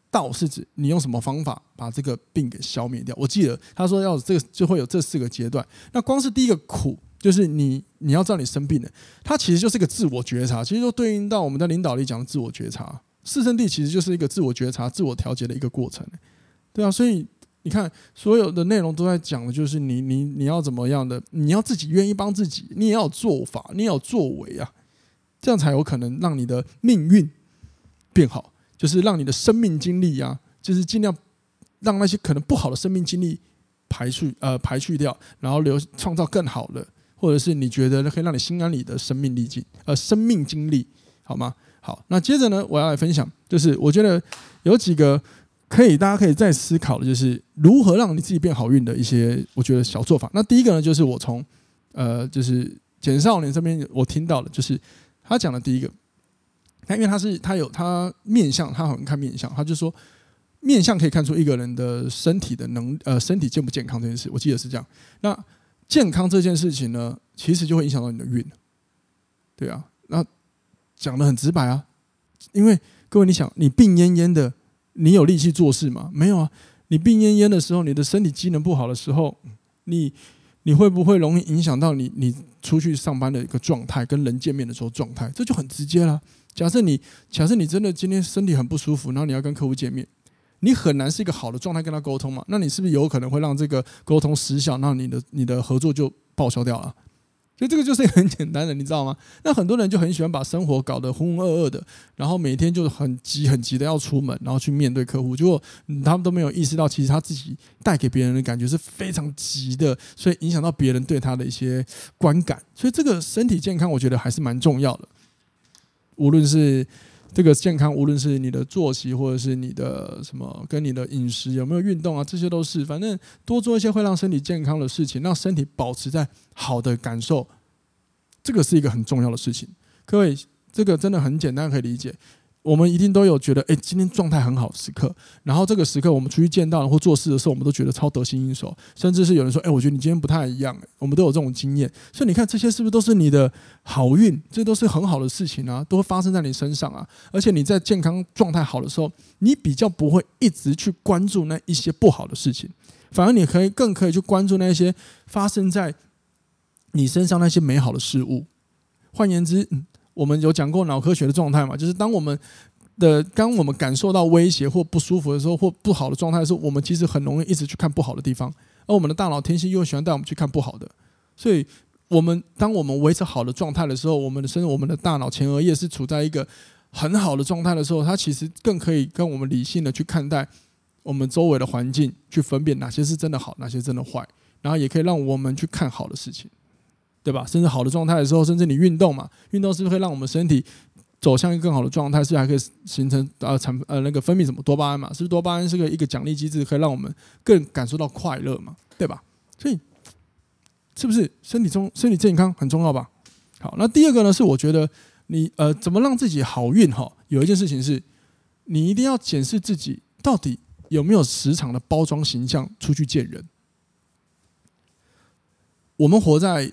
Speaker 1: 道是指你用什么方法把这个病给消灭掉。我记得他说要这个就会有这四个阶段。那光是第一个苦，就是你你要知道你生病了，它其实就是一个自我觉察，其实就对应到我们的领导力讲的自我觉察。四圣谛其实就是一个自我觉察、自我调节的一个过程。对啊，所以你看，所有的内容都在讲的就是你你你要怎么样的，你要自己愿意帮自己，你也要有做法，你也要有作为啊，这样才有可能让你的命运变好，就是让你的生命经历啊，就是尽量让那些可能不好的生命经历排去呃排去掉，然后留创造更好的，或者是你觉得可以让你心安理得的生命历尽呃生命经历好吗？好，那接着呢，我要来分享，就是我觉得有几个可以大家可以再思考的，就是如何让你自己变好运的一些我觉得小做法。那第一个呢，就是我从呃，就是简少年这边我听到的，就是他讲的第一个，他因为他是他有他面相，他很看面相，他就说面相可以看出一个人的身体的能呃身体健不健康这件事，我记得是这样。那健康这件事情呢，其实就会影响到你的运，对啊，那。讲得很直白啊，因为各位，你想，你病恹恹的，你有力气做事吗？没有啊。你病恹恹的时候，你的身体机能不好的时候，你你会不会容易影响到你你出去上班的一个状态，跟人见面的时候状态？这就很直接了。假设你假设你真的今天身体很不舒服，然后你要跟客户见面，你很难是一个好的状态跟他沟通嘛？那你是不是有可能会让这个沟通失效，那你的你的合作就报销掉了？所以这个就是很简单的，你知道吗？那很多人就很喜欢把生活搞得浑浑噩噩的，然后每天就很急很急的要出门，然后去面对客户，结果他们都没有意识到，其实他自己带给别人的感觉是非常急的，所以影响到别人对他的一些观感。所以这个身体健康，我觉得还是蛮重要的，无论是。这个健康，无论是你的作息，或者是你的什么，跟你的饮食有没有运动啊，这些都是，反正多做一些会让身体健康的事情，让身体保持在好的感受，这个是一个很重要的事情。各位，这个真的很简单，可以理解。我们一定都有觉得，哎，今天状态很好的时刻。然后这个时刻，我们出去见到或做事的时候，我们都觉得超得心应手。甚至是有人说，哎，我觉得你今天不太一样。我们都有这种经验。所以你看，这些是不是都是你的好运？这都是很好的事情啊，都会发生在你身上啊。而且你在健康状态好的时候，你比较不会一直去关注那一些不好的事情，反而你可以更可以去关注那些发生在你身上那些美好的事物。换言之，嗯。我们有讲过脑科学的状态嘛？就是当我们的当我们感受到威胁或不舒服的时候，或不好的状态的时候，我们其实很容易一直去看不好的地方。而我们的大脑天性又喜欢带我们去看不好的，所以我们当我们维持好的状态的时候，我们的身我们的大脑前额叶是处在一个很好的状态的时候，它其实更可以跟我们理性的去看待我们周围的环境，去分辨哪些是真的好，哪些真的坏，然后也可以让我们去看好的事情。对吧？甚至好的状态的时候，甚至你运动嘛，运动是不是会让我们身体走向一个更好的状态？是还可以形成呃产呃那个分泌什么多巴胺嘛？是不是多巴胺是个一个奖励机制，可以让我们更感受到快乐嘛？对吧？所以是不是身体中身体健康很重要吧？好，那第二个呢是我觉得你呃怎么让自己好运哈？有一件事情是，你一定要检视自己到底有没有时常的包装形象出去见人。我们活在。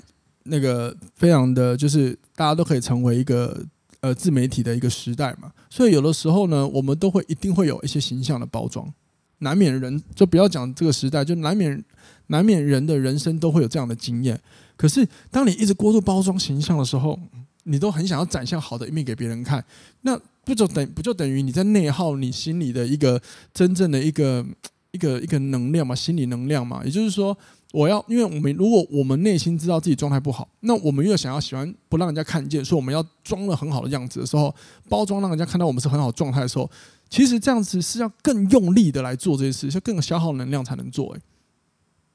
Speaker 1: 那个非常的就是大家都可以成为一个呃自媒体的一个时代嘛，所以有的时候呢，我们都会一定会有一些形象的包装，难免人就不要讲这个时代，就难免难免人的人生都会有这样的经验。可是当你一直过度包装形象的时候，你都很想要展现好的一面给别人看，那不就等不就等于你在内耗你心里的一个真正的一个一个一个能量嘛，心理能量嘛，也就是说。我要，因为我们如果我们内心知道自己状态不好，那我们又想要喜欢不让人家看见，说我们要装了很好的样子的时候，包装让人家看到我们是很好状态的时候，其实这样子是要更用力的来做这些事，是更消耗能量才能做，哎，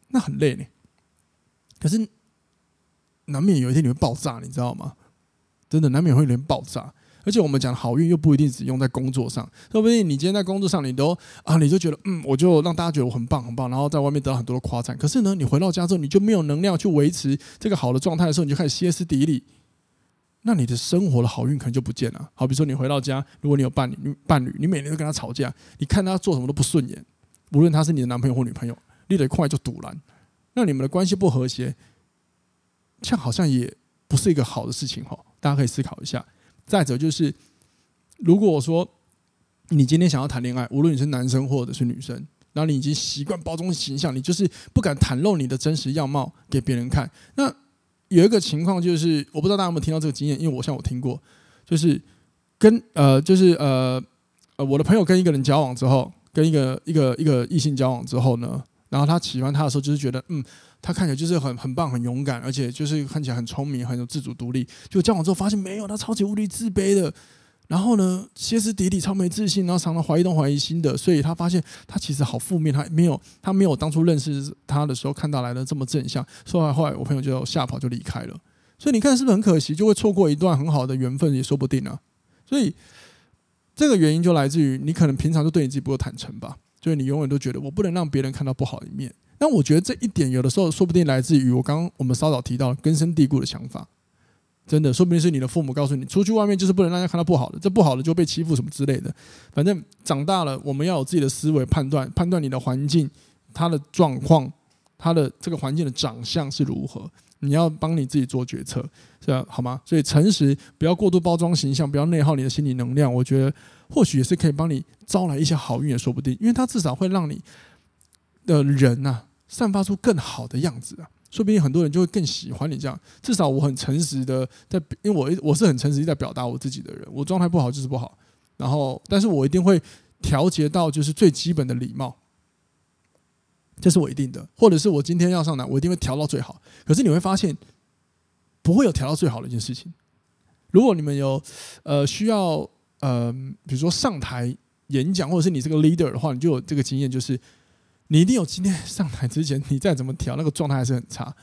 Speaker 1: 那很累呢。可是难免有一天你会爆炸，你知道吗？真的难免会有点爆炸。而且我们讲好运又不一定只用在工作上，说不定你今天在工作上，你都啊，你就觉得嗯，我就让大家觉得我很棒很棒，然后在外面得到很多的夸赞。可是呢，你回到家之后，你就没有能量去维持这个好的状态的时候，你就开始歇斯底里，那你的生活的好运可能就不见了。好比说你回到家，如果你有伴侣，伴侣你每天都跟他吵架，你看他做什么都不顺眼，无论他是你的男朋友或女朋友，你得快就堵拦，那你们的关系不和谐，这样好像也不是一个好的事情哈。大家可以思考一下。再者就是，如果说你今天想要谈恋爱，无论你是男生或者是女生，然后你已经习惯包装形象，你就是不敢袒露你的真实样貌给别人看。那有一个情况就是，我不知道大家有没有听到这个经验，因为我像我听过，就是跟呃，就是呃呃，我的朋友跟一个人交往之后，跟一个一个一个异性交往之后呢，然后他喜欢他的时候，就是觉得嗯。他看起来就是很很棒、很勇敢，而且就是看起来很聪明、很有自主独立。就交往之后发现没有，他超级无敌自卑的。然后呢，歇斯底里、超没自信，然后常常怀疑东怀疑西的。所以他发现他其实好负面，他没有他没有当初认识他的时候看到来的这么正向。说来后来，我朋友就吓跑就离开了。所以你看是不是很可惜？就会错过一段很好的缘分也说不定啊。所以这个原因就来自于你可能平常就对你自己不够坦诚吧，就是你永远都觉得我不能让别人看到不好的一面。但我觉得这一点有的时候说不定来自于我刚刚我们稍早提到根深蒂固的想法。真的，说不定是你的父母告诉你，出去外面就是不能让人家看到不好的，这不好的就被欺负什么之类的。反正长大了，我们要有自己的思维判断，判断你的环境、它的状况、它的这个环境的长相是如何，你要帮你自己做决策，这样好吗？所以诚实，不要过度包装形象，不要内耗你的心理能量。我觉得或许也是可以帮你招来一些好运，也说不定，因为它至少会让你的人呐、散发出更好的样子啊。说不定很多人就会更喜欢你这样。至少我很诚实的在，因为我我是很诚实在表达我自己的人。我状态不好就是不好，然后但是我一定会调节到就是最基本的礼貌，这是我一定的。或者是我今天要上台，我一定会调到最好。可是你会发现，不会有调到最好的一件事情。如果你们有呃需要呃，比如说上台演讲，或者是你这个 leader 的话，你就有这个经验，就是。你一定有今天上台之前，你再怎么调，那个状态还是很差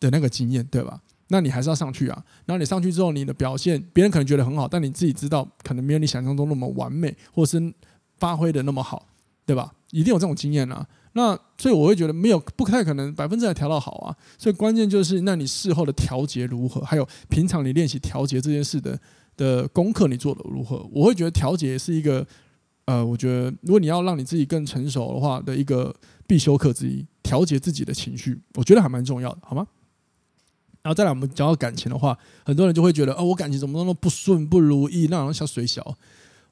Speaker 1: 的那个经验，对吧？那你还是要上去啊。然后你上去之后，你的表现别人可能觉得很好，但你自己知道可能没有你想象中那么完美，或是发挥的那么好，对吧？一定有这种经验啊。那所以我会觉得没有不太可能百分之百调到好啊。所以关键就是，那你事后的调节如何？还有平常你练习调节这件事的的功课你做的如何？我会觉得调节是一个。呃，我觉得如果你要让你自己更成熟的话，的一个必修课之一，调节自己的情绪，我觉得还蛮重要的，好吗？然后再来，我们讲到感情的话，很多人就会觉得，哦，我感情怎么那么不顺不如意，那种小水小。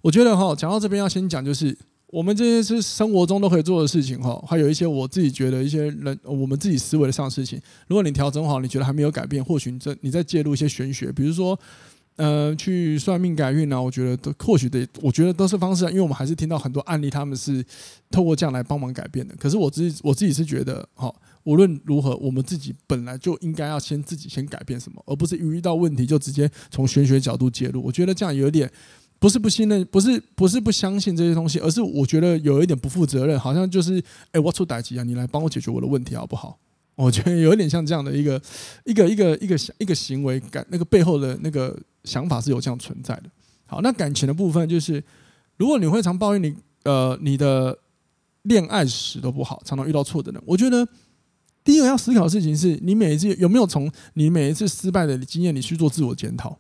Speaker 1: 我觉得哈，讲到这边要先讲，就是我们这些是生活中都可以做的事情哈，还有一些我自己觉得一些人我们自己思维的上的事情，如果你调整好，你觉得还没有改变，或许你再你再介入一些玄学，比如说。呃，去算命改运呢？我觉得都或许得，我觉得都是方式啊，因为我们还是听到很多案例，他们是透过这样来帮忙改变的。可是我自己我自己是觉得，好，无论如何，我们自己本来就应该要先自己先改变什么，而不是遇到问题就直接从玄学角度介入。我觉得这样有点不是不信任，不是不是不相信这些东西，而是我觉得有一点不负责任，好像就是哎，我出歹机啊，你来帮我解决我的问题好不好？我觉得有一点像这样的一个一个一个一个一个行为感，那个背后的那个。想法是有这样存在的。好，那感情的部分就是，如果你会常抱怨你呃你的恋爱史都不好，常常遇到错的人，我觉得第一个要思考的事情是你每一次有没有从你每一次失败的经验里去做自我检讨，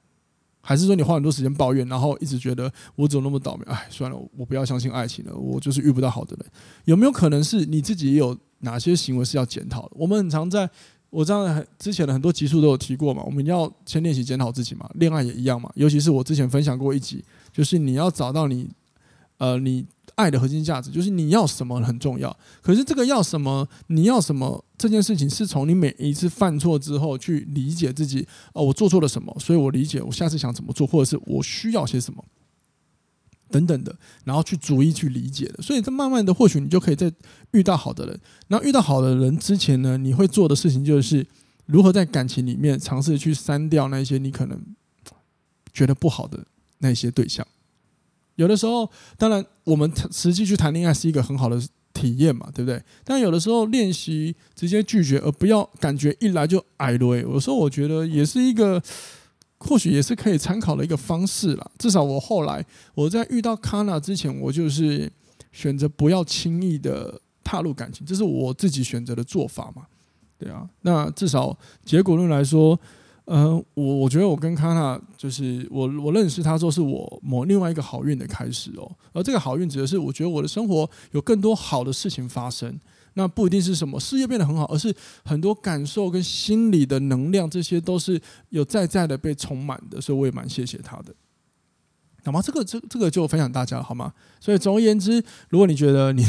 Speaker 1: 还是说你花很多时间抱怨，然后一直觉得我怎么那么倒霉？哎，算了，我不要相信爱情了，我就是遇不到好的人。有没有可能是你自己有哪些行为是要检讨？我们很常在。我这样很之前的很多集数都有提过嘛，我们要先练习检讨自己嘛，恋爱也一样嘛。尤其是我之前分享过一集，就是你要找到你，呃，你爱的核心价值，就是你要什么很重要。可是这个要什么，你要什么这件事情，是从你每一次犯错之后去理解自己，哦，我做错了什么，所以我理解我下次想怎么做，或者是我需要些什么。等等的，然后去逐一去理解的，所以这慢慢的，或许你就可以在遇到好的人。然后遇到好的人之前呢，你会做的事情就是如何在感情里面尝试去删掉那些你可能觉得不好的那些对象。有的时候，当然我们实际去谈恋爱是一个很好的体验嘛，对不对？但有的时候练习直接拒绝，而不要感觉一来就爱了。有时候我觉得也是一个。或许也是可以参考的一个方式啦。至少我后来我在遇到 Kana 之前，我就是选择不要轻易的踏入感情，这是我自己选择的做法嘛。对啊，那至少结果论来说，呃，我我觉得我跟 Kana 就是我我认识他之后，是我某另外一个好运的开始哦。而这个好运指的是，我觉得我的生活有更多好的事情发生。那不一定是什么事业变得很好，而是很多感受跟心理的能量，这些都是有在在的被充满的，所以我也蛮谢谢他的。好吗？这个这这个就分享大家好吗？所以总而言之，如果你觉得你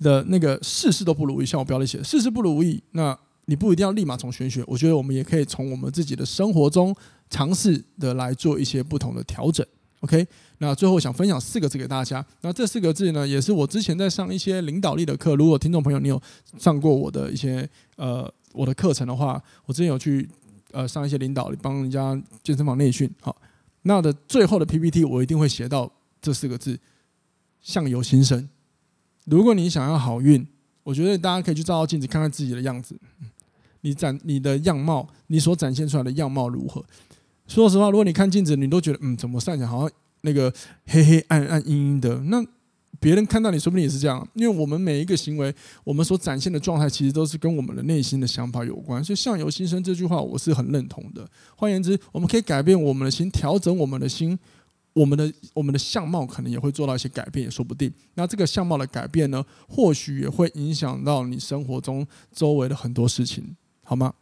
Speaker 1: 的那个事事都不如意，像我标题写事事不如意，那你不一定要立马从玄学，我觉得我们也可以从我们自己的生活中尝试的来做一些不同的调整。OK，那最后想分享四个字给大家。那这四个字呢，也是我之前在上一些领导力的课。如果听众朋友你有上过我的一些呃我的课程的话，我之前有去呃上一些领导力，帮人家健身房内训。好，那的最后的 PPT 我一定会写到这四个字：相由心生。如果你想要好运，我觉得大家可以去照照镜子，看看自己的样子。你展你的样貌，你所展现出来的样貌如何？说实话，如果你看镜子，你都觉得嗯，怎么看起来好像那个黑黑暗暗阴阴的，那别人看到你说不定也是这样。因为我们每一个行为，我们所展现的状态，其实都是跟我们的内心的想法有关。所以“相由心生”这句话，我是很认同的。换言之，我们可以改变我们的心，调整我们的心。我们的我们的相貌可能也会做到一些改变，也说不定。那这个相貌的改变呢，或许也会影响到你生活中周围的很多事情，好吗？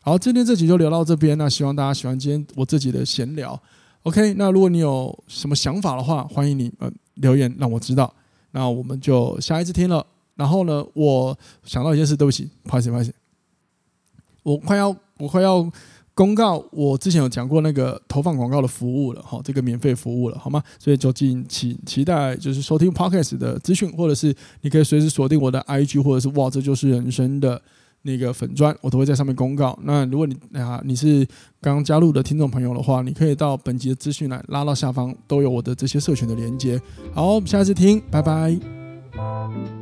Speaker 1: 好，今天这集就聊到这边。那希望大家喜欢今天我自己的闲聊。OK，那如果你有什么想法的话，欢迎你们留言让我知道。那我们就下一次听了。然后呢，我想到一件事，对不起，不好意思，不好意思，我快要，我快要。公告，我之前有讲过那个投放广告的服务了，哈，这个免费服务了，好吗？所以就敬请期待，就是收听 Podcast 的资讯，或者是你可以随时锁定我的 IG，或者是哇，这就是人生的那个粉砖，我都会在上面公告。那如果你啊你是刚加入的听众朋友的话，你可以到本集的资讯栏拉到下方，都有我的这些社群的连接。好，我们下次听，拜拜。